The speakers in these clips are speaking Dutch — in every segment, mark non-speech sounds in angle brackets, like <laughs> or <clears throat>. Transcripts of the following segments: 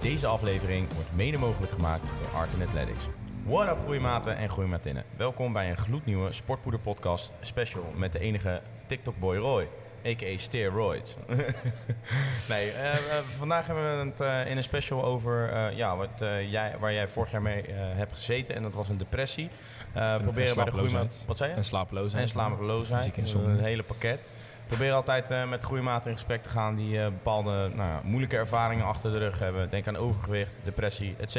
Deze aflevering wordt mede mogelijk gemaakt door Art Athletics. What up groeimaten en groeimatinnen. Welkom bij een gloednieuwe Sportpoeder podcast special met de enige TikTok boy Roy. A.k.a. steroids. <laughs> nee, uh, uh, vandaag hebben we het uh, in een special over ja, wat, jij, waar jij vorig jaar mee hebt gezeten. En dat was een depressie. proberen bij de groeimaat... Wat zei je? En slapeloosheid. En slapeloosheid. Een hele pakket. Probeer altijd uh, met groeimaten in gesprek te gaan die uh, bepaalde nou ja, moeilijke ervaringen achter de rug hebben. Denk aan overgewicht, depressie, etc.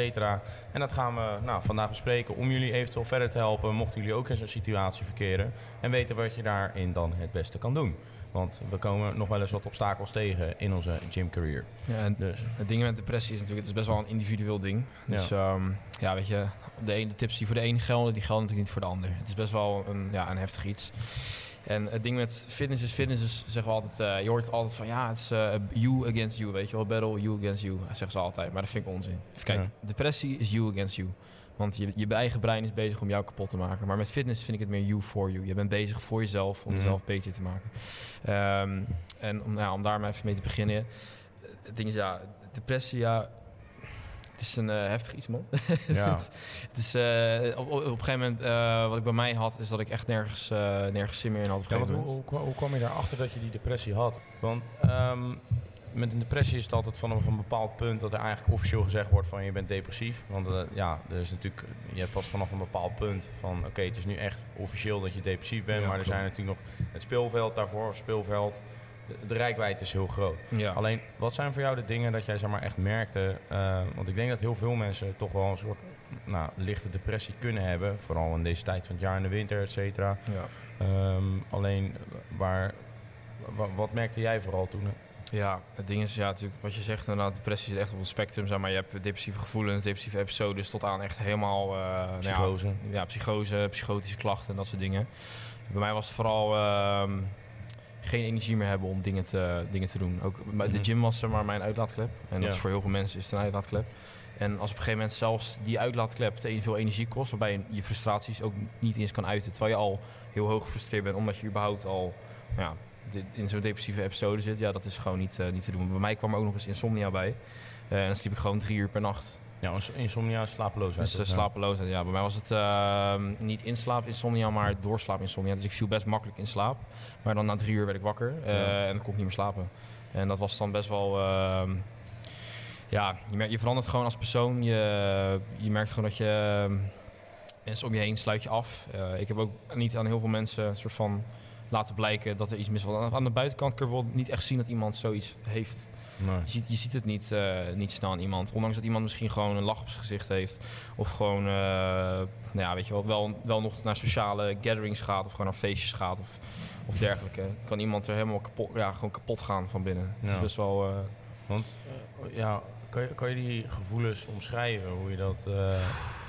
En dat gaan we nou, vandaag bespreken om jullie eventueel verder te helpen. Mochten jullie ook in zo'n situatie verkeren. En weten wat je daarin dan het beste kan doen. Want we komen nog wel eens wat obstakels tegen in onze gymcareer. Ja, dus. het ding met depressie is natuurlijk, het is best wel een individueel ding. Dus ja, um, ja weet je, de, ene, de tips die voor de een gelden, die gelden natuurlijk niet voor de ander. Het is best wel een, ja, een heftig iets. En het ding met fitness is, fitness is, zeggen we altijd, uh, je hoort altijd van, ja, het is uh, you against you, weet je wel, battle, you against you, zeggen ze altijd. Maar dat vind ik onzin. Kijk, depressie is you against you. Want je, je eigen brein is bezig om jou kapot te maken. Maar met fitness vind ik het meer you for you. Je bent bezig voor jezelf om mhm. jezelf beter te maken. Um, en om, nou, om daar maar even mee te beginnen. Het ding is, ja, depressie, ja, het is een uh, heftig iets, man. <laughs> Ja. het is, uh, op, op, een gegeven moment, uh, wat ik bij mij had, is dat ik echt nergens, nergens zin meer in had. Op ja, hoe, hoe, hoe, kwam je daarachter dat je die depressie had? Want um, met een depressie is het altijd vanaf een bepaald punt dat er eigenlijk officieel gezegd wordt van je bent depressief. Want ja, er is natuurlijk, je hebt pas vanaf een bepaald punt van oké, het is nu echt officieel dat je depressief bent. maar er zijn natuurlijk nog het speelveld daarvoor, speelveld de rijkwijde is heel groot. Alleen, wat zijn voor jou de dingen dat jij zeg maar, echt merkte? Uh, want ik denk dat heel veel mensen toch wel een soort nou, lichte depressie kunnen hebben. Vooral in deze tijd van het jaar in de winter, et cetera. Ja. Um, alleen, waar, wat merkte jij vooral toen? Ja, het ding is, ja, natuurlijk wat je zegt, inderdaad, depressie is echt op het spectrum. Zeg maar je hebt depressieve gevoelens, depressieve episodes, tot aan echt helemaal... Uh, psychose. Nou ja, ja, psychose, psychotische klachten en dat soort dingen. Bij mij was het vooral... Uh, geen energie meer hebben om dingen te, dingen te doen. Ook, De mhm. gym was maar mijn uitlaatklep. En dat is voor heel veel mensen is het een uitlaatklep. En als op een gegeven moment zelfs die uitlaatklep te veel energie kost, waarbij je je frustraties ook niet eens kan uiten, terwijl je al heel hoog gefrustreerd bent, omdat je überhaupt al ja, in zo'n depressieve episode zit, ja, dat is gewoon niet, uh, niet te doen. Bij mij kwam er ook nog eens insomnia bij. Uh, en dan sliep ik gewoon drie uur per nacht. Ja, insomnia, slapeloosheid. Dus uh, slapeloosheid, ja. Bij mij was het uh, niet inslaap insomnia, maar doorslaap insomnia. Dus ik viel best makkelijk in slaap. Maar dan na drie uur werd ik wakker uh, en dan kon ik niet meer slapen. En dat was dan best wel... Ehm, ja, je, je, verandert gewoon als persoon. Je, je merkt gewoon dat je... Ehm, mensen om je heen sluit je af. ik heb ook niet aan heel veel mensen een soort van laten blijken dat er iets mis was. Aan de buitenkant kun je wel niet echt zien dat iemand zoiets heeft. Nee. Je, ziet, je ziet het niet, uh, niet snel aan iemand. Ondanks dat iemand misschien gewoon een lach op zijn gezicht heeft. Of gewoon, uh, nou ja, weet je wel, wel, wel nog naar sociale gatherings gaat. Of gewoon naar feestjes gaat. Of, of dergelijke. Kan iemand er helemaal kapot, ja, gewoon kapot gaan van binnen. Ja. Het is best wel... Uh... Want, ja, kan je, kan je die gevoelens omschrijven? Hoe, je dat,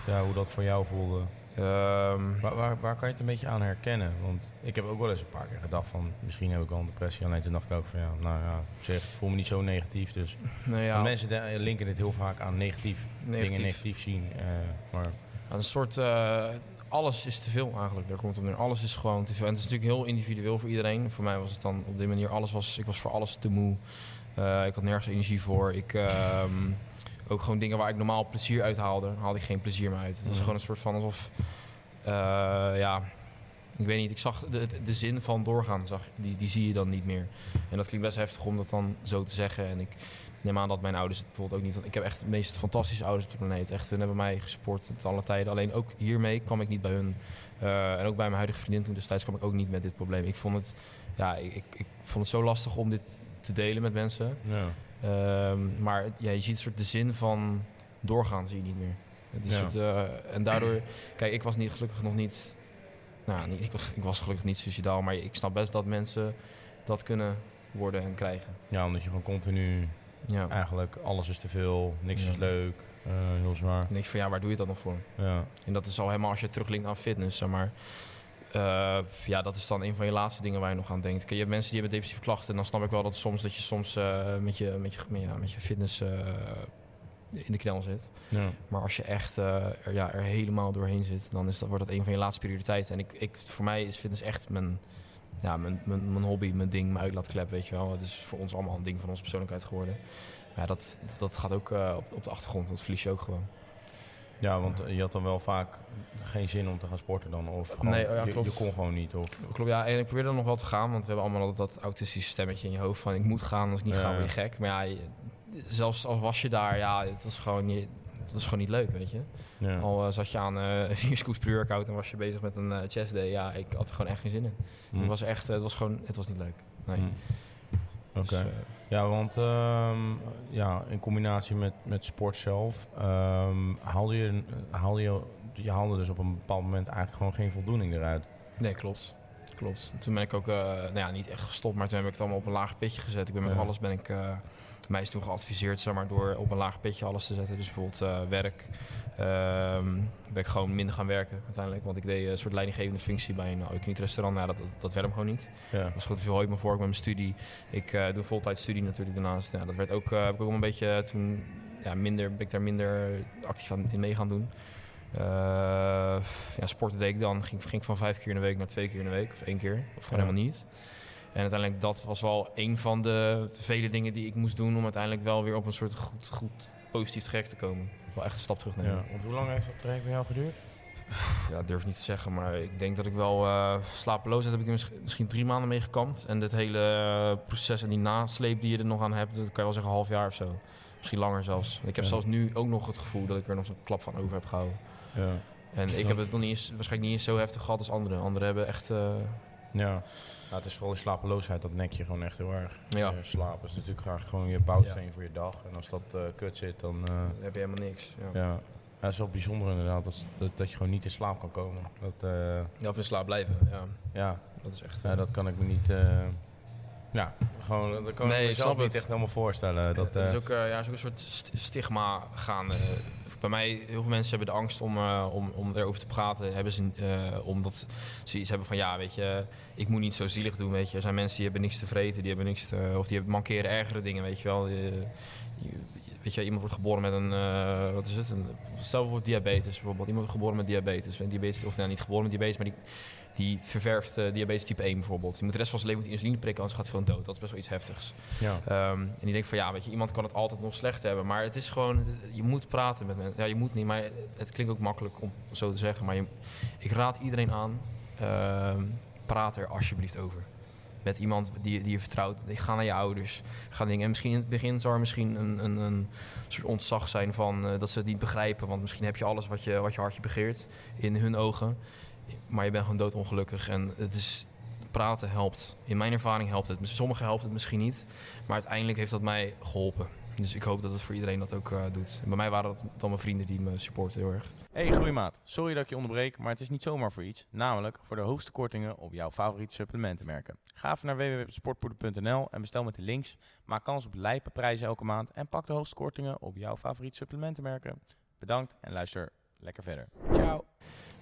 ja, hoe dat voor jou voelde? Um, waar, waar, waar, kan je het een beetje aan herkennen? Want ik heb ook wel eens een paar keer gedacht van misschien heb ik wel een depressie. Alleen toen dacht ik ook van ja, nou ja, zeg, voel me niet zo negatief. Dus <laughs> nou ja. mensen linken dit heel vaak aan negatief, negatief. dingen negatief zien. Uh, maar een soort uh, alles is te veel eigenlijk. Daar komt het op Alles is gewoon te veel. En het is natuurlijk heel individueel voor iedereen. Voor mij was het dan op die manier alles was. Ik was voor alles te moe. Uh, ik had nergens energie voor. Ik um, ook gewoon dingen waar ik normaal plezier uit haalde, haalde ik geen plezier meer uit. Het was gewoon een soort van alsof, uh, ja, ik weet niet, ik zag de, de zin van doorgaan, zag, die, die zie je dan niet meer. En dat klinkt best heftig om dat dan zo te zeggen. En ik neem aan dat mijn ouders het bijvoorbeeld ook niet... Ik heb echt de meest fantastische ouders op de planeet. Echt, hun hebben mij gesport het alle tijden. Alleen ook hiermee kwam ik niet bij hun. Uh, en ook bij mijn huidige vriendin toen destijds kwam ik ook niet met dit probleem. Ik vond het, ja, ik, ik, ik vond het zo lastig om dit te delen met mensen. Ja. Um, maar ja, je ziet soort de zin van doorgaan zie je niet meer. Het is soort, uh, en daardoor, kijk, ik was niet gelukkig nog niet, nou, niet, ik, was, ik was gelukkig niet suicidaal, maar ik snap best dat mensen dat kunnen worden en krijgen. Ja, omdat je gewoon continu ja. eigenlijk alles is te veel, niks is leuk, uh, heel zwaar. Niks van ja, waar doe je dat nog voor? Ja. En dat is al helemaal als je teruglinkt aan fitness, zeg maar. Uh, ja, dat is dan een van je laatste dingen waar je nog aan denkt. Kijk, je hebt mensen die hebben depressieve klachten. En dan snap ik wel dat soms dat je soms uh, met, je, met, je, ja, met je fitness uh, in de knel zit. Ja. Maar als je echt er, ja, er helemaal doorheen zit, dan is dat, wordt dat een van je laatste prioriteiten. En ik, ik, voor mij is fitness echt mijn, ja, mijn, mijn, mijn hobby, mijn ding, mijn uitlaatklep, weet je wel. Het is voor ons allemaal een ding van onze persoonlijkheid geworden. Ja, dat, dat gaat ook eh, op, op de achtergrond. Dat verlies je ook gewoon. Ja, want je had dan wel vaak geen zin om te gaan sporten dan? Of gewoon, Nee, ja, je, klopt. je kon gewoon niet? Of, Klopt, ja. En ik probeer dan nog wel te gaan. Want we hebben allemaal altijd dat autistische stemmetje in je hoofd. Van ik moet gaan, als ik niet Ja. ga word je gek. Maar ja, zelfs al was je daar, ja, het was gewoon niet, het was gewoon niet leuk, weet je. ja. Al eh, zat je aan eh <laughs> vier scoops per workout en was je bezig met een eh chest day. Ja, ik had er gewoon echt geen zin in. Het was echt, het was gewoon, het was niet leuk. Nee. Hm. Oké. Dus, Ja, want ehm, ja, in combinatie met, met sport zelf ehm, haalde je, haalde je, je haalde dus op een bepaald moment eigenlijk gewoon geen voldoening eruit. nee, klopt. Klopt. Toen ben ik ook, eh, nou ja, niet echt gestopt, maar toen heb ik het allemaal op een laag pitje gezet. Ik ben met Ja. alles, ben ik, eh, mij is toen geadviseerd, zeg maar, door op een laag pitje alles te zetten. Dus bijvoorbeeld eh, werk, ehm, ben ik gewoon minder gaan werken uiteindelijk. Want ik deed een soort leidinggevende functie bij een niet restaurant. Nou, dat, dat, dat werd hem gewoon niet. Ja. Er was te veel hooi me voor met mijn studie. Ik eh doe voltijd studie natuurlijk daarnaast. Dat werd ook, eh, heb ik ook een beetje eh, toen ja, minder, ben ik daar minder actief aan, in mee gaan doen. Eh, ja, sporten deed ik dan. Ging, ging ik van vijf keer in de week naar twee keer in de week. Of één keer. Of gewoon Ja. helemaal niet. En uiteindelijk dat was wel een van de vele dingen die ik moest doen... om uiteindelijk wel weer op een soort goed, goed positief traject te komen. Wel echt een stap terug nemen. Ja. Want hoe lang heeft dat traject bij jou geduurd? Ja, dat durf niet te zeggen, maar ik denk dat ik wel eh slapeloosheid heb ik misschien, misschien drie maanden mee gekampt. En dit hele eh, proces en die nasleep die je er nog aan hebt, dat kan je wel zeggen een half jaar of zo. Misschien langer zelfs. Ik heb Ja. zelfs nu ook nog het gevoel dat ik er nog een klap van over heb gehouden. Ja. En ik heb het nog niet eens, waarschijnlijk niet eens zo heftig gehad als anderen. Anderen hebben echt, eh, Ja. Ja, het is vooral die slapeloosheid, dat nek je gewoon echt heel erg. ja, Je slaap is natuurlijk graag gewoon je bouwsteen voor je dag. En als dat eh, kut zit, dan... eh, dan heb je helemaal niks. Ja. ja. Ja, het is wel bijzonder inderdaad, dat, dat, dat je gewoon niet in slaap kan komen. Dat, eh, Ja, of in slaap blijven, ja. ja, Dat is echt... ja, eh, dat kan ik me niet... eh, ja, gewoon, dat kan Nee, ik mezelf niet echt helemaal voorstellen. Dat, het is eh, ook, eh, ja, is ook een soort st- stigma gaande. Bij mij, heel veel mensen hebben de angst om, eh, om, om erover te praten. Hebben ze, eh, omdat ze iets hebben van, ja, weet je, ik moet niet zo zielig doen, weet je. Er zijn mensen die hebben niks te vreten, die hebben niks of die hebben mankeren ergere dingen, weet je wel. Weet je, iemand wordt geboren met een, eh, wat is het? Een, stel bijvoorbeeld diabetes, bijvoorbeeld. Iemand wordt geboren met diabetes. Diabetes of nou, niet geboren met diabetes, maar die, die ververft eh, diabetes type 1 bijvoorbeeld. Die moet de rest van zijn leven met insuline prikken, anders gaat hij gewoon dood. Dat is best wel iets heftigs. ja. Ehm, en die denkt van ja, weet je, iemand kan het altijd nog slecht hebben. Maar het is gewoon, je moet praten met mensen. Ja, je moet niet, maar het klinkt ook makkelijk om zo te zeggen. Maar je, ik raad iedereen aan, ehm, praat er alsjeblieft over. Met iemand die, die je vertrouwt. Ga naar je ouders. Ga dingen. En misschien in het begin zal er misschien een, een, een soort ontzag zijn van eh, dat ze het niet begrijpen. Want misschien heb je alles wat je, wat je hartje begeert in hun ogen. Maar je bent gewoon doodongelukkig. En het is, praten helpt. In mijn ervaring helpt het. Sommigen helpt het misschien niet. Maar uiteindelijk heeft dat mij geholpen. Dus ik hoop dat het voor iedereen dat ook eh, doet. En bij mij waren dat dan mijn vrienden die me supporten heel erg. Hey groeimaat, sorry dat ik je onderbreek, maar het is niet zomaar voor iets. Namelijk voor de hoogste kortingen op jouw favoriete supplementenmerken. Ga even naar www.sportpoeder.nl en bestel met de links. Maak kans op lijpe prijzen elke maand en pak de hoogste kortingen op jouw favoriete supplementenmerken. Bedankt en luister lekker verder. Ciao.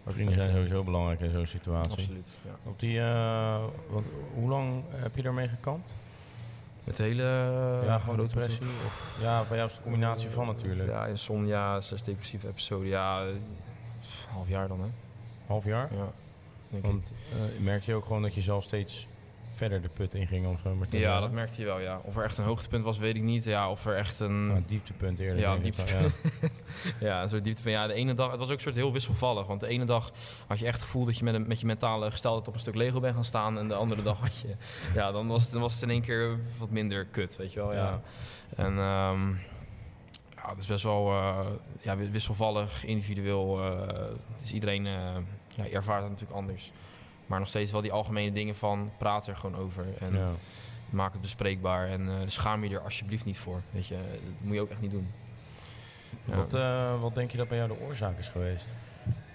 Vrienden zijn sowieso belangrijk in zo'n situatie. Absoluut. Ja. Op die, eh, want hoe lang heb je daarmee gekampt? Met de hele... ja, gewoon grote depressie? Of, ja, bij jou is het een combinatie van natuurlijk. Ja, insomnia, zes depressieve episode. Ja, eh, half jaar dan hè. Half jaar? Ja, denk ik. Want eh, merk je ook gewoon dat je zelf steeds verder de put inging om zo maar te Ja, dat merkte je wel, ja. Of er echt een hoogtepunt was, weet ik niet. Ja, of er echt een... Nou, dieptepunt eerder. Ja, dieptepunt. <laughs> Ja, een soort dieptepunt. Ja, de ene dag, het was ook een soort heel wisselvallig. Want de ene dag had je echt het gevoel dat je met, een, met je mentale gesteldheid op een stuk Lego bent gaan staan. En de andere dag had je, ja, dan was het, dan was het in één keer wat minder kut, weet je wel. Ja. Ja. En ehm, ja, het is best wel eh, ja, wisselvallig, individueel. eh, dus iedereen eh, ja, ervaart het natuurlijk anders. Maar nog steeds wel die algemene dingen van praat er gewoon over. En Ja. maak het bespreekbaar. En eh, schaam je er alsjeblieft niet voor. Weet je, dat moet je ook echt niet doen. Ja. Wat, eh, wat denk je dat bij jou de oorzaak is geweest?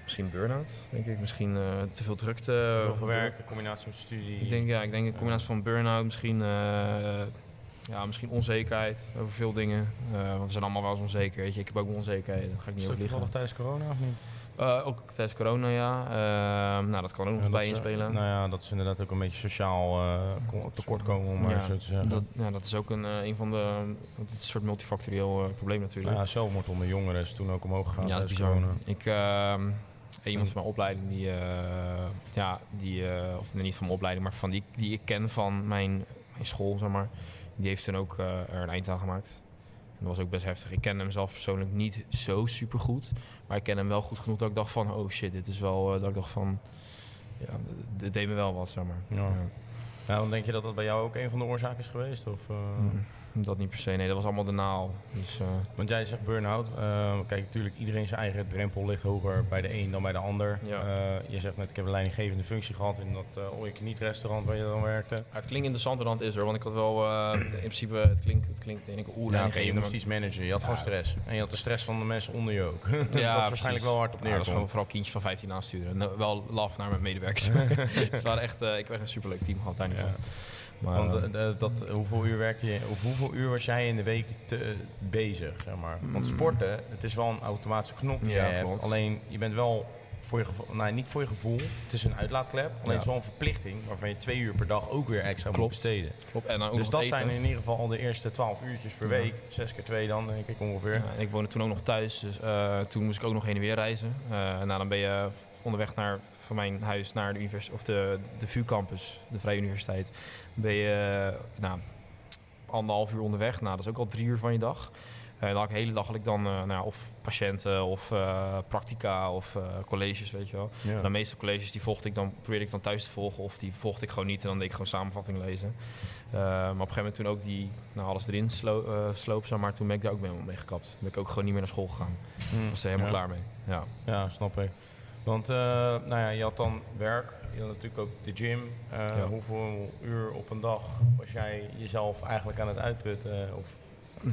Misschien burn-out, denk ik. Misschien eh, te veel drukte. Te veel gewerkt, in combinatie met studie. Ik denk, ja, ik denk een combinatie van burn-out, misschien, eh, ja, misschien onzekerheid over veel dingen. Eh, want we zijn allemaal wel eens onzeker. Weet je. Ik heb ook wel onzekerheden, daar ga ik Is niet dat over liegen. toevallig tijdens corona of niet? Eh, ook tijdens corona, ja. Eh, nou, dat kan ook nog Ja, bij is, inspelen. Nou ja, dat is inderdaad ook een beetje sociaal eh, kon- tekortkomen, om maar Ja, zo te zeggen. dat, ja, dat is ook een, eh, een van de... Het is een soort multifactorieel eh, probleem natuurlijk. Ja, zelfmoord onder jongeren is toen ook omhoog gegaan Ja, dat is tijdens corona. Ik, ehm, iemand van mijn opleiding, die, eh, ja, die, eh, of niet van mijn opleiding, maar van die, die ik ken van mijn, mijn school, zeg maar, die heeft toen ook eh, er een eind aan gemaakt. Was ook best heftig. Ik ken hem zelf persoonlijk niet zo super goed. Maar ik ken hem wel goed genoeg dat ik dacht van... oh shit, dit is wel... eh, dat ik dacht van... Ja, dit deed me wel wat, zeg maar. Ja. Ja, dan denk je dat dat bij jou ook een van de oorzaken is geweest? Of, eh? Mm, Dat niet per se. Nee, dat was allemaal de naal. Dus eh, Want jij zegt burn-out. Eh, kijk, natuurlijk, iedereen zijn eigen drempel ligt hoger bij de een dan bij de ander. Ja. Eh, je zegt net, ik heb een leidinggevende functie gehad in dat uh, niet restaurant waar je dan werkte. ja, het klinkt interessanter dan het is er. Want ik had wel... in principe, het klinkt... Het klinkt denk ik, oeh, Ja, je moest iets managen, je had gewoon stress. En je had de stress van de mensen onder je ook. <laughs> dat Ja, waarschijnlijk precies. wel hard op Ja, dat was gewoon vooral kindjes van 15 aansturen. En, wel laf naar mijn medewerkers. <laughs> <laughs> het waren echt, ik heb echt een superleuk team gehad, daar niet Ja. van. Maar, Want eh, eh, eh, dat, hoeveel uur werkte je, of hoeveel uur was jij in de week te, bezig, zeg maar? Want sporten, het is wel een automatische knop die Mm. Ja, je hebt. Alleen, je bent wel voor je gevoel, nou niet voor je gevoel, het is een uitlaatklep. Alleen Ja. het is wel een verplichting waarvan je twee uur per dag ook weer extra moet besteden. klopt. En dan ook dus dat eten. zijn in ieder geval al de eerste 12 uurtjes per Ja. week. Zes keer twee dan, denk ik ongeveer. Ja, en ik woonde toen ook nog thuis, dus toen moest ik ook nog heen en weer reizen. En nou, dan ben je onderweg naar, van mijn huis naar de, univers of de, de VU campus, de Vrije Universiteit. Ben je eh, nou, anderhalf uur onderweg. Nou, dat is ook al drie uur van je dag. Eh, dan had ik de hele dag had ik dan eh, nou, of patiënten of eh practica of colleges, weet je wel. Ja. De meeste colleges die volgde ik dan, probeerde ik dan thuis te volgen of die volgde ik gewoon niet en dan deed ik gewoon samenvatting lezen. Maar op een gegeven moment toen ook die, nou alles erin slo sloop, maar, toen ben ik daar ook mee, mee gekapt. Toen ben ik ook gewoon niet meer naar school gegaan. Mm, was er helemaal ja. klaar mee. Ja. Ja, snap ik. Want eh, nou ja, je had dan werk, je had natuurlijk ook de gym. Eh, Ja. Hoeveel uur op een dag was jij jezelf eigenlijk aan het uitputten? Of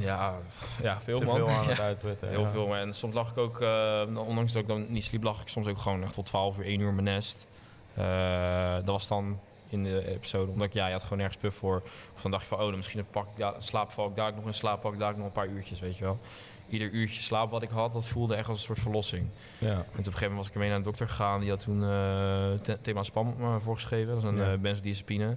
Ja, ja, veel te man. veel aan <laughs> Ja, het uitputten? Heel ja. veel. man. En soms lag ik ook, eh, ondanks dat ik dan niet sliep, lag ik soms ook gewoon echt tot 12 uur, 1 uur in mijn nest. Eh, dat was dan in de episode, omdat ik, ja, je had gewoon nergens puff voor. Of dan dacht je van, oh, dan misschien pak ik da- slaap, val ik daar nog in slaap, pak ik daar nog een paar uurtjes, weet je wel. Ieder uurtje slaap wat ik had, dat voelde echt als een soort verlossing. Ja. En op een gegeven moment was ik ermee naar de dokter gegaan. Die had toen the- thema spam eh, voorgeschreven. Dat is een Ja. eh, benzodiazepine.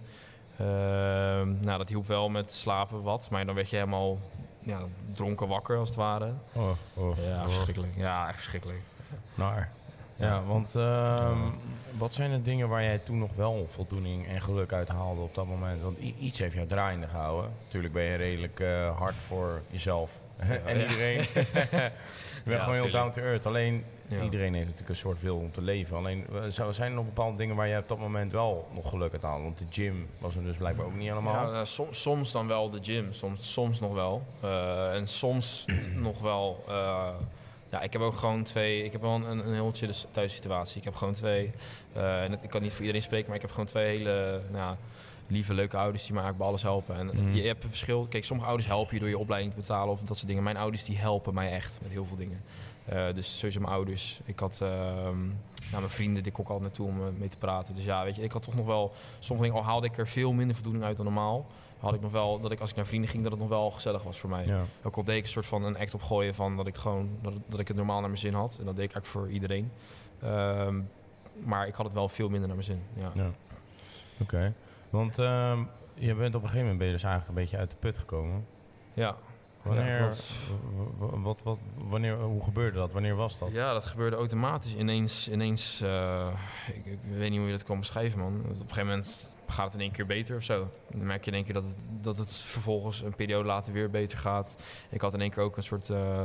Ehm, nou, dat hielp wel met slapen wat. Maar dan werd je helemaal ja, dronken wakker als het ware. Oh, oh, Ja, oh. verschrikkelijk. Ja, echt verschrikkelijk. Naar. Ja, want ehm, wat zijn de dingen waar jij toen nog wel voldoening en geluk uit haalde op dat moment? Want iets heeft jou draaiende gehouden. Natuurlijk ben je redelijk hard voor jezelf <laughs> en iedereen. <laughs> je bent Ja, gewoon heel down to earth. Alleen iedereen heeft natuurlijk een soort wil om te leven. Alleen zijn er nog bepaalde dingen waar jij op dat moment wel nog geluk uit haalde? Want de gym was er dus blijkbaar ook niet helemaal. Ja, eh, som- soms dan wel de gym, soms, soms nog wel. Eh, en soms <clears throat> nog wel. eh, ja, ik heb ook gewoon twee. Ik heb wel een, een heel chille thuissituatie. Ik heb gewoon twee. ik kan niet voor iedereen spreken, maar ik heb gewoon twee hele nou, lieve, leuke ouders die me eigenlijk bij alles helpen. En Mhm. je hebt een verschil. Kijk, sommige ouders helpen je door je opleiding te betalen of dat soort dingen. Mijn ouders die helpen mij echt met heel veel dingen. Eh, dus sowieso mijn ouders. Ik had ehm, nou, mijn vrienden, die ik altijd naartoe om eh, mee te praten. Dus ja, weet je, ik had toch nog wel sommige dingen, al haalde ik er veel minder voldoening uit dan normaal, had ik nog wel dat ik als ik naar vrienden ging, dat het nog wel gezellig was voor mij. Ja. Ook al deed ik een soort van een act opgooien van dat ik gewoon dat, dat ik het normaal naar mijn zin had. En dat deed ik eigenlijk voor iedereen. Ehm, maar ik had het wel veel minder naar mijn zin. Ja. Ja. Oké. Want ehm, je bent op een gegeven moment ben je dus eigenlijk een beetje uit de put gekomen. Ja. Wanneer, Ja, wat, wat, wanneer, hoe gebeurde dat? Wanneer was dat? Ja, dat gebeurde automatisch. Ineens, ineens eh, ik, ik weet niet hoe je dat kan beschrijven, man. Op een gegeven moment gaat het in één keer beter of zo. Dan merk je in één keer dat het, dat het vervolgens een periode later weer beter gaat. Ik had in één keer ook een soort... eh,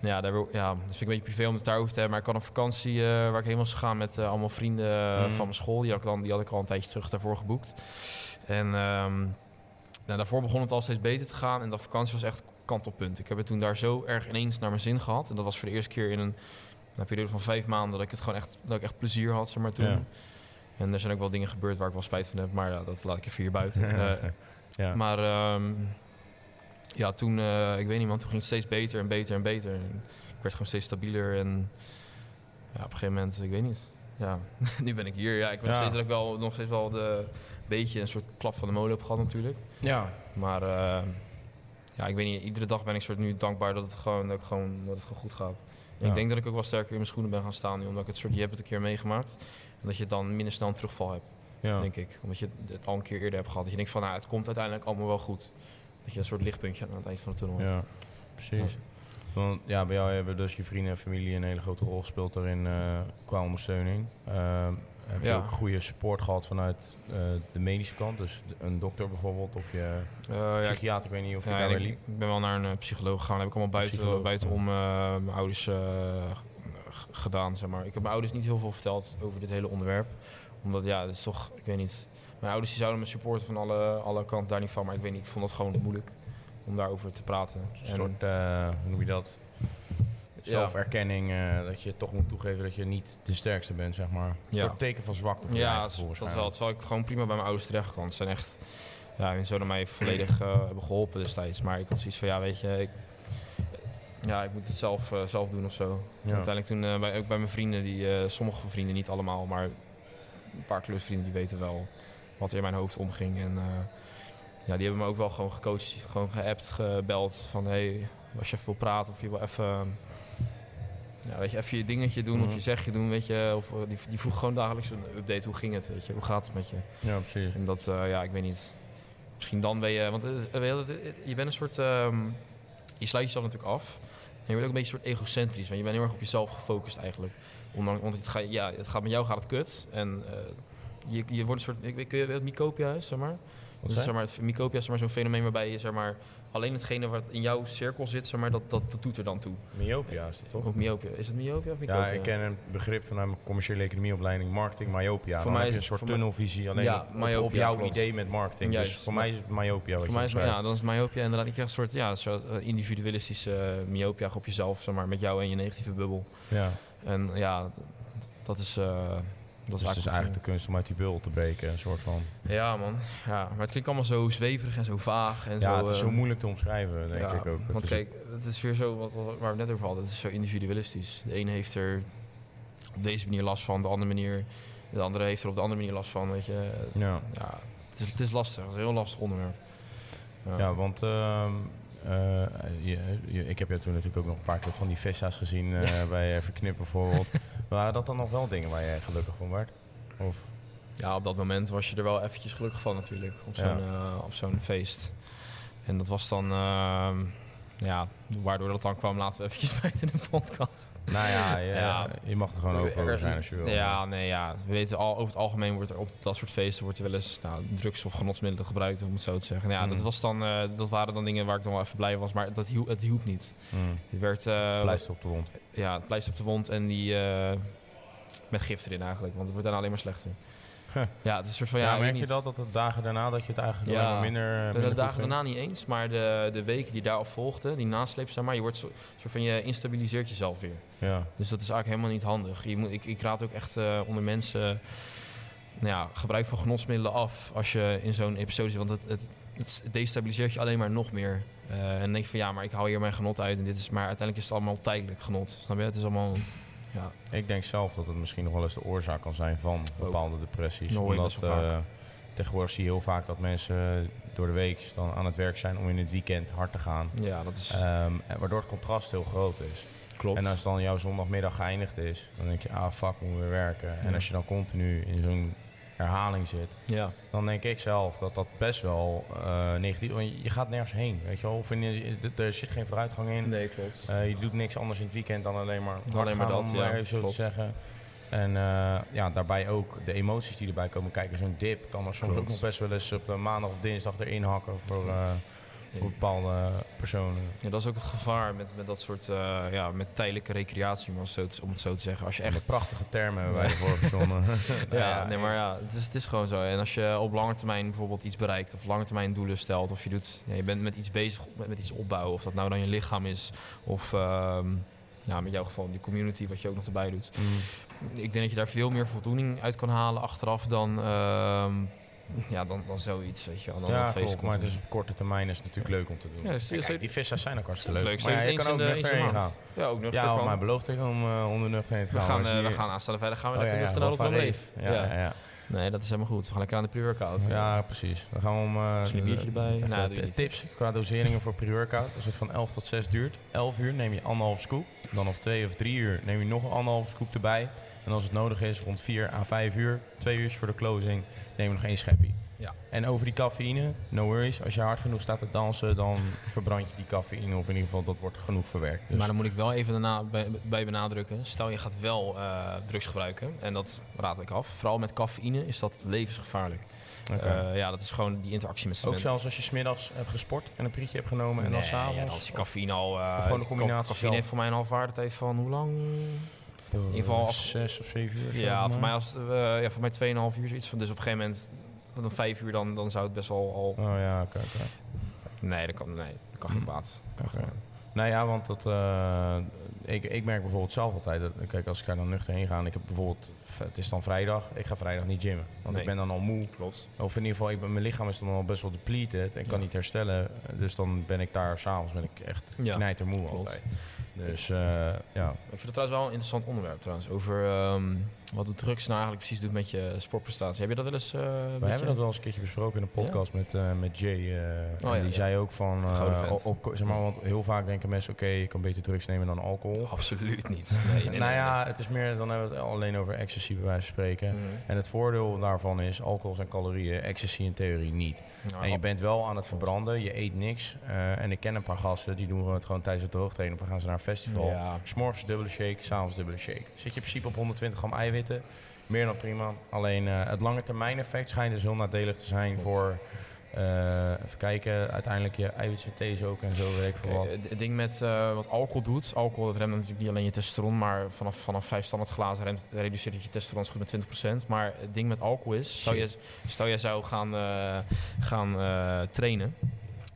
ja, daar wil, ja, dat vind ik een beetje privé om het daarover te hebben. Maar ik had een vakantie eh, waar ik heen was gegaan met eh, allemaal vrienden eh, Mhm. van mijn school. Die had, ik dan, die had ik al een tijdje terug daarvoor geboekt. En ehm, nou, daarvoor begon het al steeds beter te gaan. En dat vakantie was echt kantelpunt. Ik heb het toen daar zo erg ineens naar mijn zin gehad. En dat was voor de eerste keer in een, een periode van vijf maanden dat ik het gewoon echt, dat ik echt plezier had, zeg maar, toen. Ja. En er zijn ook wel dingen gebeurd waar ik wel spijt van heb, maar ja, dat laat ik even hier buiten. <laughs> Ja. maar ehm, ja, toen, eh, ik weet niet man, toen ging het steeds beter en beter en beter. En ik werd gewoon steeds stabieler en ja, op een gegeven moment, ik weet niet. Ja, <laughs> nu ben ik hier. Ja, ik ben nog steeds dat ik wel nog steeds wel de beetje een soort klap van de molen heb gehad natuurlijk. ja. Maar eh, ja, ik weet niet, iedere dag ben ik soort nu dankbaar dat het gewoon, dat ik gewoon, dat het gewoon goed gaat. En Ja. Ik denk dat ik ook wel sterker in mijn schoenen ben gaan staan nu, omdat ik het soort, je hebt het een keer meegemaakt. En dat je dan minder snel een terugval hebt, ja. denk ik. Omdat je het al een keer eerder hebt gehad. Dat je denkt van, nou, het komt uiteindelijk allemaal wel goed. Dat je een soort lichtpuntje aan het eind van de tunnel hebt. Ja, precies. Want ja, bij jou hebben dus je vrienden en familie een hele grote rol gespeeld daarin eh, qua ondersteuning. Ehm, heb je Ja. ook goede support gehad vanuit eh, de medische kant? Dus een dokter bijvoorbeeld of je Eh, ja, ik- psychiater, ik weet niet of je Ja, daar en wel ik, ik ben wel naar een psycholoog gegaan. Dat heb ik allemaal buiten, buitenom mijn ouders gedaan. Zeg maar. Ik heb mijn ouders niet heel veel verteld over dit hele onderwerp. Omdat ja, het is toch, ik weet niet. Mijn ouders die zouden me supporten van alle, alle kanten daar niet van. Maar ik weet niet, ik vond dat gewoon moeilijk om daarover te praten. Een En- soort, eh, hoe noem je dat? Zelferkenning, eh, dat je toch moet toegeven dat je niet de sterkste bent, zeg maar. Een soort teken van zwakte voor Ja, dat, dat wel. Terwijl ik gewoon prima bij mijn ouders terecht kan. Ze zijn echt, ja, hun zouden mij volledig eh, hebben geholpen destijds. Maar ik had zoiets van, ja, weet je, ik, ja, ik moet het zelf, zelf doen of zo. Ja. Uiteindelijk toen, bij, ook bij mijn vrienden, die, sommige vrienden, niet allemaal, maar een paar klusvrienden die weten wel wat er in mijn hoofd omging. En eh, ja, die hebben me ook wel gewoon gecoacht, gewoon geappt, gebeld van, hey, als je even wil praten of je wil even... Ja, weet je, even je dingetje doen Mhm. of je zegje doen, weet je. Of, eh, die, die vroeg gewoon dagelijks een update. Hoe ging het, weet je? Hoe gaat het met je? Ja, precies. En dat, eh, ja, ik weet niet. Misschien dan ben je... Want je, bent een soort... ehm, je sluit jezelf natuurlijk af. En je bent ook een beetje een soort egocentrisch. Want je bent heel erg op jezelf gefocust eigenlijk. Ondanks, want het gaat, ja, het gaat met jou gaat het kut. En je, je wordt een soort... Ik, weet- mycopia is, zeg maar? Dus zeg maar, het mycopia is zeg maar, zo'n fenomeen waarbij je zeg maar, alleen hetgene wat in jouw cirkel zit, zeg maar, dat, dat, dat doet er dan toe. Myopia is dat toch? Of myopia. Is het myopia of mycopia? Ja, ik ken een begrip vanuit mijn commerciële economieopleiding marketing, myopia. Voor mij heb je is een soort tunnelvisie alleen Ja, op, myopia, jouw klopt. idee met marketing. Juist. Dus voor mij is het myopia Voor mij is ja, dan is myopia inderdaad. Je krijgt een soort ja, zo eh, individualistische eh, myopia op jezelf, zeg maar, met jou en je negatieve bubbel. Ja. En ja, dat is. eh dat Dus is is eigenlijk de kunst om uit die bubbel te breken, een soort van. Ja, man. Ja, maar het klinkt allemaal zo zweverig en zo vaag. En ja, zo, het is eh, zo moeilijk te omschrijven, denk ja, ik ook. Want kijk, het is weer zo wat, waar we net over hadden. Het is zo individualistisch. De ene heeft er op deze manier last van, de andere manier. De andere heeft er op de andere manier last van. Weet je. ja. Ja, het is, het is lastig. Het is een heel lastig onderwerp. ja, want ehm, eh, je, je- ik heb jou toen natuurlijk ook nog een paar keer van die Vesta's gezien eh, bij eh, Verknip bijvoorbeeld. <laughs> Waren dat dan nog wel dingen waar jij gelukkig van werd? Of? Ja, op dat moment was je er wel eventjes gelukkig van natuurlijk. Op zo'n Ja. eh, op zo'n feest. En dat was dan... ehm, ja, waardoor dat dan kwam laten we eventjes <laughs> buiten de podcast. Nou ja, je, Ja. je mag er gewoon open over zijn als je wil. Ja, nee, ja. We weten al, over het algemeen wordt er op dat soort feesten wordt er wel eens nou, drugs of genotsmiddelen gebruikt, om het zo te zeggen. Ja, Mm. dat, was dan, eh, dat waren dan dingen waar ik dan wel even blij was, maar dat hielp, het hielp niet. Mm. Het werd... eh, Pleister op de wond. ja, het pleister op de wond en die... eh, met gif erin eigenlijk, want het wordt daarna alleen maar slechter. Huh. Ja, het is een soort van... Ja, merk je dat, dat de dagen daarna dat je het eigenlijk Ja, minder, De, minder de dagen daarna niet eens, maar de, de weken die daarop volgden, die nasleep, zeg maar, je wordt zo, soort van je instabiliseert jezelf weer. Ja. Dus dat is eigenlijk helemaal niet handig. Je moet, ik, ik raad ook echt eh, onder mensen nou ja, gebruik van genotsmiddelen af als je in zo'n episode zit, want het, het, het destabiliseert je alleen maar nog meer. Eh, en denk van ja, maar ik haal hier mijn genot uit en dit is, maar uiteindelijk is het allemaal tijdelijk genot. Snap je? Het is allemaal, ja, Ik denk zelf dat het misschien nog wel eens de oorzaak kan zijn van bepaalde depressies. Je Omdat eh, tegenwoordig zie je heel vaak dat mensen door de week dan aan het werk zijn om in het weekend hard te gaan. ja dat is Ehm, waardoor het contrast heel groot is. klopt. En als dan jouw zondagmiddag geëindigd is, dan denk je, ah fuck, moet weer werken. En als je dan continu in zo'n herhaling zit, ja, dan denk ik zelf dat dat best wel eh, negatief Want je- gaat nergens heen, weet je wel. Of in, er zit geen vooruitgang in. nee, klopt. Eh, je doet niks anders in het weekend dan alleen maar Alleen maar gaan, dat, om ja, zo klopt. te zeggen. En eh, ja, daarbij ook de emoties die erbij komen kijken. Zo'n dip kan er soms Klopt. ook nog best wel eens op de maandag of dinsdag erin hakken voor, voor bepaalde personen. Ja, dat is ook het gevaar met, met dat soort eh, ja, met tijdelijke recreatie, om het zo te, om het zo te zeggen. Als je Echt prachtige termen hebben wij ervoor verzonnen. <laughs> <laughs> Ja, nee, maar ja, het is, het is gewoon zo. En als je op lange termijn bijvoorbeeld iets bereikt, of lange termijn doelen stelt, of je, doet, ja, je bent met iets bezig, met, met iets opbouwen, of dat nou dan je lichaam is, of ehm, ja, met jouw geval die community, wat je ook nog erbij doet. Mm. Ik denk dat je daar veel meer voldoening uit kan halen achteraf dan, ehm, ja, dan, dan zoiets, weet je. wel, Dan Ja, klopt, komt. maar dus op korte termijn is het natuurlijk leuk om te doen. Ja, dus- kijk, die vissa's zijn ook hartstikke leuk. Maar ja, je kan ook de heen gaan. Ja, ook nog. Ja, maar beloofd heeft om uh, onder nuchter heen te we gaan. gaan, maar eh, als we gaan aanstellen verder, gaan we Oh, lekker ja, nuchter ja, naar de van Leef. Ja, ja. ja. Nee, dat is helemaal goed. We gaan lekker aan de pre-workout. Ja, precies. Dan gaan we om... eh, Misschien een biertje eh, erbij. even Nou, t- doe je niet. tips qua doseringen voor pre-workout. Als het van 11 tot 6 duurt, 11 uur neem je anderhalf scoop. Dan op 2 of 3 uur neem je nog een anderhalf scoop erbij. En als het nodig is, rond 4 à 5 uur, twee uur voor de closing, neem je nog één scheppie. Ja. En over die cafeïne, no worries. Als je hard genoeg staat te dansen, dan verbrand je die cafeïne. Of in ieder geval, dat wordt genoeg verwerkt. Dus Maar dan moet ik wel even daarna bij, bij benadrukken. Stel je gaat wel eh, drugs gebruiken. En dat raad ik af. Vooral met cafeïne is dat levensgevaarlijk. Eh, ja, dat is gewoon die interactie met Ook cement. zelfs als je smiddags hebt gesport en een prietje hebt genomen en dan s'avonds? Ja, dan is die cafeïne al... Of gewoon een combinatie Cafeïne zelf? heeft voor mij een halfwaardetijd van hoe lang? In ieder geval als- zes of zeven uur. Ja, voor mij, als, eh, ja, voor mij 2,5 uur zoiets. Van, dus op een gegeven moment, om vijf uur, dan, dan zou het best wel al... Oh ja, oké. oké. Nee, dat kan, nee, dat kan geen Hm. kwaad. Kwaad. Nou ja, want dat, eh, ik, ik merk bijvoorbeeld zelf altijd, dat, kijk als ik daar dan nuchter heen ga en ik heb bijvoorbeeld, het is dan vrijdag, ik ga vrijdag niet gymmen. Want Nee. ik ben dan al moe. Klopt. Of in ieder geval, ik ben, mijn lichaam is dan al best wel depleted en kan Ja. niet herstellen. Dus dan ben ik daar s'avonds ben ik echt Ja, knijtermoe klopt. Dus eh, ja, Ik vind het trouwens wel een interessant onderwerp trouwens. Over ehm, wat de drugs nou eigenlijk precies doet met je sportprestatie. Heb je dat wel eens... eh, we hebben dat wel eens een keertje besproken in een podcast met, eh, met Jay. eh, Oh ja, die ja. zei ook van, op, zeg maar, want heel vaak denken mensen, oké, je kan beter drugs nemen dan alcohol. Absoluut niet. <laughs> Nee, nee, nou ja, het is meer, dan hebben we het alleen over ecstasy bij wijze van spreken. Mhm. En het voordeel daarvan is, alcohol zijn calorieën, ecstasy in theorie niet. Nou, en je bent wel aan het verbranden, je eet niks. En ik ken een paar gasten, die doen het gewoon tijdens het droogtrainen. Dan gaan ze naar een festival. S'morgens dubbele shake, s'avonds dubbele shake. Zit je in principe op 120 gram meer dan prima. Alleen eh, het lange termijn effect schijnt dus heel nadelig te zijn Klopt. voor... eh, even kijken, uiteindelijk je eiwitsynthese ook en zo, weet ik veel wat. het- ding met eh, wat alcohol doet, alcohol dat remt natuurlijk niet alleen je testosteron, maar vanaf, vanaf vijf standaard glazen remt, reduceert het je testosteron goed met 20%. Maar het ding met alcohol is, stel je, stel je zou gaan, gaan trainen,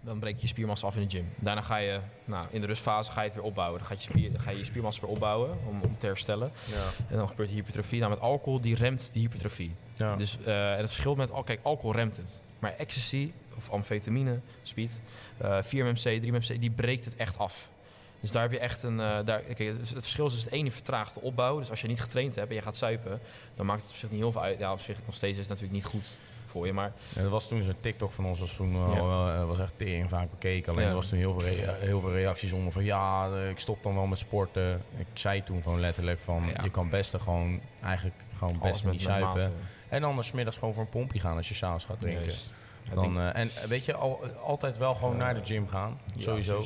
dan breek je je spiermassa af in de gym. Daarna ga je, nou, in de rustfase ga je het weer opbouwen. Dan, gaat je spier, ga je je spiermassa weer opbouwen om, om te herstellen. Ja. En dan gebeurt de hypertrofie. Nou, met alcohol, die remt die hypertrofie. Ja. Dus eh, en het verschil met al, kijk, alcohol remt het. Maar ecstasy of amfetamine, speed, eh 4-MMC, 3-MMC, die breekt het echt af. Dus daar heb je echt een. eh, daar, kijk, het, het verschil is dus het ene vertraagt de opbouw. Dus als je niet getraind hebt en je gaat suipen, dan maakt het op zich niet heel veel uit. Ja, op zich nog steeds is het natuurlijk niet goed voor je. Maar Ja, dat was toen zo'n TikTok van ons, was toen wel, Ja. eh, was echt tering vaak bekeken. Alleen er was toen heel veel, rea- heel veel reacties onder van ja, eh, ik stop dan wel met sporten. Ik zei toen gewoon letterlijk van je kan best gewoon eigenlijk gewoon best niet zuipen. En anders middags gewoon voor een pompje gaan als je s'avonds gaat drinken. Dan, eh, en eh, weet je, al, altijd wel gewoon naar de gym gaan. sowieso.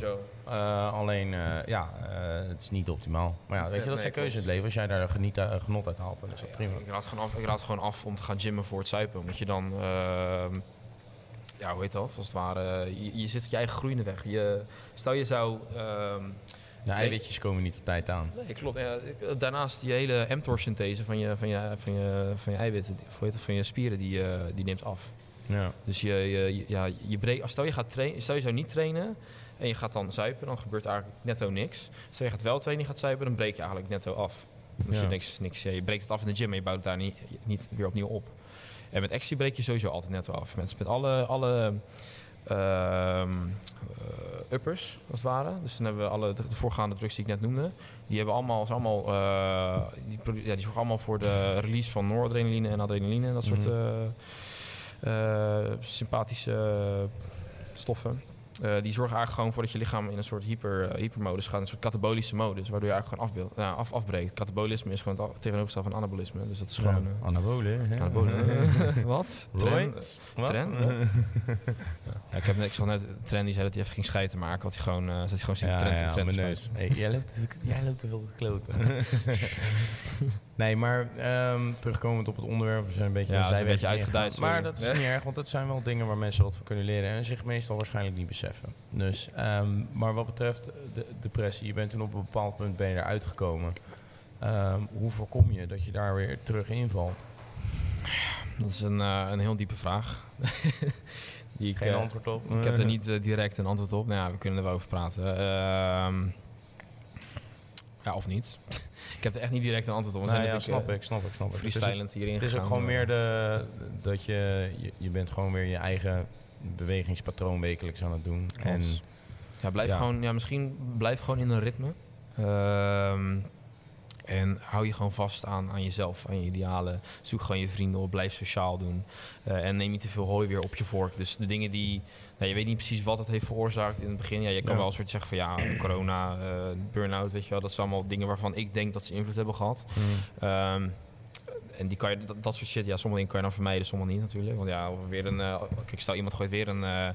Eh, alleen, eh, ja, eh, het is niet optimaal. Maar ja, weet je, dat zijn keuzes in het leven. Als jij daar geniet, genot uit haalt, dan is dat prima. Ik raad, gewoon af, ik raad gewoon af om te gaan gymmen voor het zuipen. Omdat je dan, ehm, ja, hoe heet dat? Als het ware, je, je zit je eigen groei in de weg. Je, stel je zou... ehm, De eiwitjes komen niet op tijd aan. Nee, klopt. Ja, daarnaast die hele mTOR-synthese van je, van, je, van, je, van je eiwitten, heet het, van je spieren, die, die neemt af. Ja. Dus je, je, je- ja, je breekt, stel je gaat trainen, stel je zou niet trainen en je gaat dan zuipen, dan gebeurt eigenlijk netto niks. Stel je gaat wel trainen en je gaat zuipen, dan breek je eigenlijk netto af. Dus Ja. je, niks, niks, ja, je breekt het af in de gym, maar je bouwt het daar niet, niet weer opnieuw op. En met actie breek je sowieso altijd netto af. Met, met alle, alle ehm, eh, uppers, als het ware. Dus dan hebben we alle de, de voorgaande drugs die ik net noemde. Die hebben allemaal, is allemaal eh, die, ja, die zorgen allemaal voor de release van noradrenaline en adrenaline en dat soort Mhm. eh, eh, sympathische stoffen. Eh, die zorgen eigenlijk gewoon voor dat je lichaam in een soort hyper, eh, hypermodus gaat, een soort katabolische modus, waardoor je eigenlijk gewoon afbeeld, nou, af, afbreekt. Katabolisme is gewoon het tegenovergestelde van anabolisme, dus dat is gewoon... Hè? Anabolen. <laughs> <laughs> Wat? Tren? Roids? Wat? <laughs> Ja, ik, heb net, ik zag net Tren die zei dat hij even ging scheiden maken. Had hij gewoon, zat hij gewoon Ja, Trent ja, Trent mijn neus. Hey, jij, loopt, te- jij loopt te veel te kloten. nee, maar ehm, terugkomend op het onderwerp. We zijn een beetje, Ja, een zijn beetje uitgeduid. Maar dat is niet erg, want dat zijn wel dingen waar mensen wat van kunnen leren. En zich meestal waarschijnlijk niet beseffen. Dus, ehm, maar wat betreft de depressie, je bent toen op een bepaald punt ben je eruit gekomen. Ehm, hoe voorkom je dat je daar weer terug invalt? Dat is een, eh, een heel diepe vraag. <laughs> die ik, Geen eh, antwoord op? ik heb er <laughs> niet eh, direct een antwoord op. Nou ja, we kunnen er wel over praten. Ehm, ja, of niet. <laughs> ik heb er echt niet direct een antwoord op. We Nou zijn ja, snap ik, snap ik, snap ik. Het is ook- freestylend hierin Het is ook gewoon meer de, dat je, je, je bent gewoon weer je eigen bewegingspatroon wekelijks aan het doen. En Ja, blijf Ja. gewoon, ja, misschien blijf gewoon in een ritme. Ehm, en hou je gewoon vast aan, aan jezelf, aan je idealen. Zoek gewoon je vrienden op, blijf sociaal doen. Eh, en neem niet te veel hooi weer op je vork. Dus de dingen die, nou, je weet niet precies wat het heeft veroorzaakt in het begin. Ja, je kan Ja. wel een soort zeggen van ja, <clears throat> corona, eh burn-out, weet je wel. Dat zijn allemaal dingen waarvan ik denk dat ze invloed hebben gehad. Mm. Ehm, en die kan je, dat, dat soort shit, ja, sommige dingen kan je dan vermijden, sommige niet natuurlijk. Want ja, weer een, uh, kijk, stel iemand gooit weer een, uh,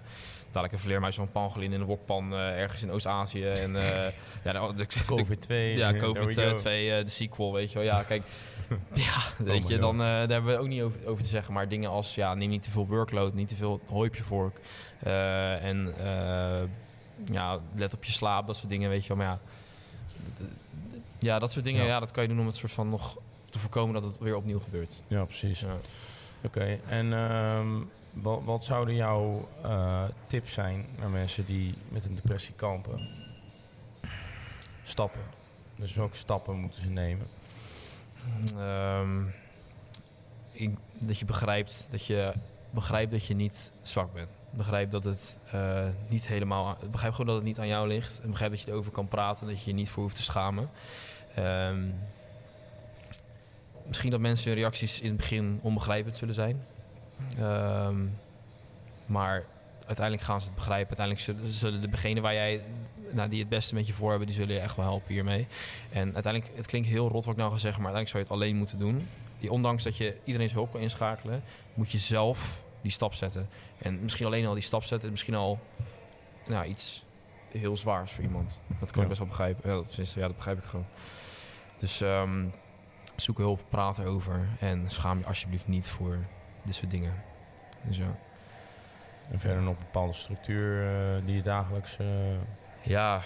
dadelijk een vleermuis van pangolin in een wokpan uh, ergens in Oost-Azië. En <laughs> ja, de, <laughs> de, COVID-2. Ja, COVID-2, de sequel, weet je wel. Ja, <laughs> kijk, ja, weet oh je, dan daar hebben we ook niet over, over, te zeggen. Maar dingen als, ja, neem niet te veel workload, niet te veel hooi op je vork. en ja, let op je slaap, dat soort dingen, weet je wel. Maar ja, ja dat soort dingen, ja. ja dat kan je doen om het soort van nog te voorkomen dat het weer opnieuw gebeurt. Ja, precies. Ja. Oké, en um, wat, wat, zouden jouw uh, tips zijn naar mensen die met een depressie kampen? Stappen. Dus welke stappen moeten ze nemen? Um, ik, dat je begrijpt dat je begrijpt dat je niet zwak bent. Begrijp dat het uh, niet helemaal. Begrijp gewoon dat het niet aan jou ligt. En begrijp dat je erover kan praten. Dat je je niet voor hoeft te schamen. Um, misschien dat mensen hun reacties in het begin onbegrijpelijk zullen zijn. Um, maar uiteindelijk gaan ze het begrijpen. Uiteindelijk zullen, de degenen waar jij, nou, die het beste met je voor hebben, die zullen je echt wel helpen hiermee. En uiteindelijk, het klinkt heel rot wat ik nou ga zeggen, maar uiteindelijk zou je het alleen moeten doen. Ondanks dat je iedereen's hulp kan inschakelen, moet je zelf die stap zetten. En misschien alleen al die stap zetten, misschien al nou, iets heel zwaars voor iemand. Dat kan ja. ik best wel begrijpen. Ja, dat, ja, dat begrijp ik gewoon. Dus um, zoek hulp, praat erover en schaam je alsjeblieft niet voor dit soort dingen. Dus ja. En verder nog een bepaalde structuur uh, die je dagelijks. Uh... Ja,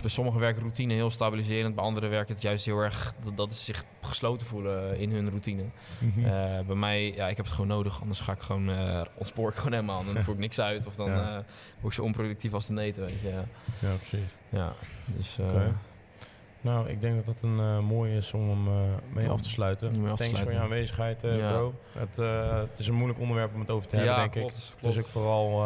bij sommige werken routine heel stabiliserend, bij anderen werkt het juist heel erg dat, dat ze zich gesloten voelen in hun routine. Mm -hmm. uh, bij mij, ja, ik heb het gewoon nodig, anders ga ik gewoon uh, ontspoor ik gewoon helemaal. Dan voer ik niks uit of dan ja. uh, word ik zo onproductief als de neten, weet je. Ja, precies. Ja, dus... Okay. Nou, ik denk dat dat een uh, mooie is om uh, mee af te sluiten. Te Thanks voor je aanwezigheid, uh, ja. bro. Het, het, is een moeilijk onderwerp om het over te hebben, ja, denk klopt, ik. Klopt. Het is ook vooral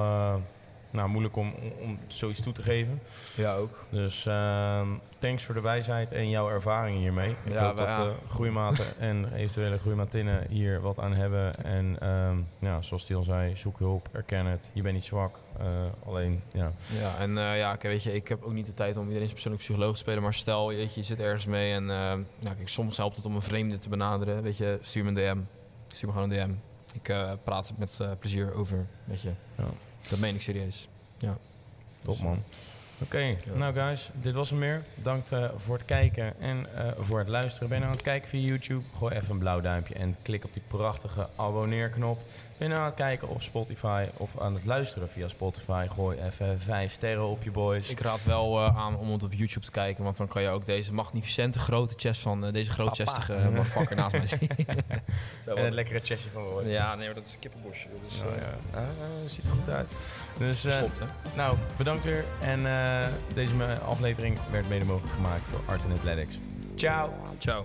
nou, moeilijk om, om zoiets toe te geven. Ja, ook. Dus uh, thanks voor de wijsheid en jouw ervaringen hiermee. Ik ja, hoop dat ja. groeimaten <laughs> en eventuele groeimatinnen hier wat aan hebben. En um, ja, zoals die al zei, zoek hulp, erken het. Je bent niet zwak. Uh, alleen, ja. Ja, en uh, ja, weet je, ik heb ook niet de tijd om iedereen persoonlijk psycholoog te spelen. Maar stel, weet je, je zit ergens mee en nou, kijk, soms helpt het om een vreemde te benaderen. Weet je, stuur me een DM. Stuur me gewoon een DM. Ik praat met plezier over, weet je. Ja. Dat meen ik serieus. Ja. Top man. Oké, okay. nou guys, dit was hem meer. Bedankt uh, voor het kijken en uh, voor het luisteren. Ben je nou aan het kijken via YouTube? Gooi even een blauw duimpje en klik op die prachtige abonneerknop. Ben je nou aan het kijken op Spotify of aan het luisteren via Spotify? Gooi even vijf sterren op je boys. Ik raad wel uh, aan om het op YouTube te kijken, want dan kan je ook deze magnificente grote chest van deze grote chestige motherfucker naast mij <laughs> zien. En het lekkere chestje van Roy. Ja, nee, maar dat is een kippenbosje. Dus, oh, ja. Ah, ziet er goed uit. Dus, Verstopt, hè? Nou, bedankt weer. En deze aflevering werd mede mogelijk gemaakt door Art Athletics. Ciao. Ciao.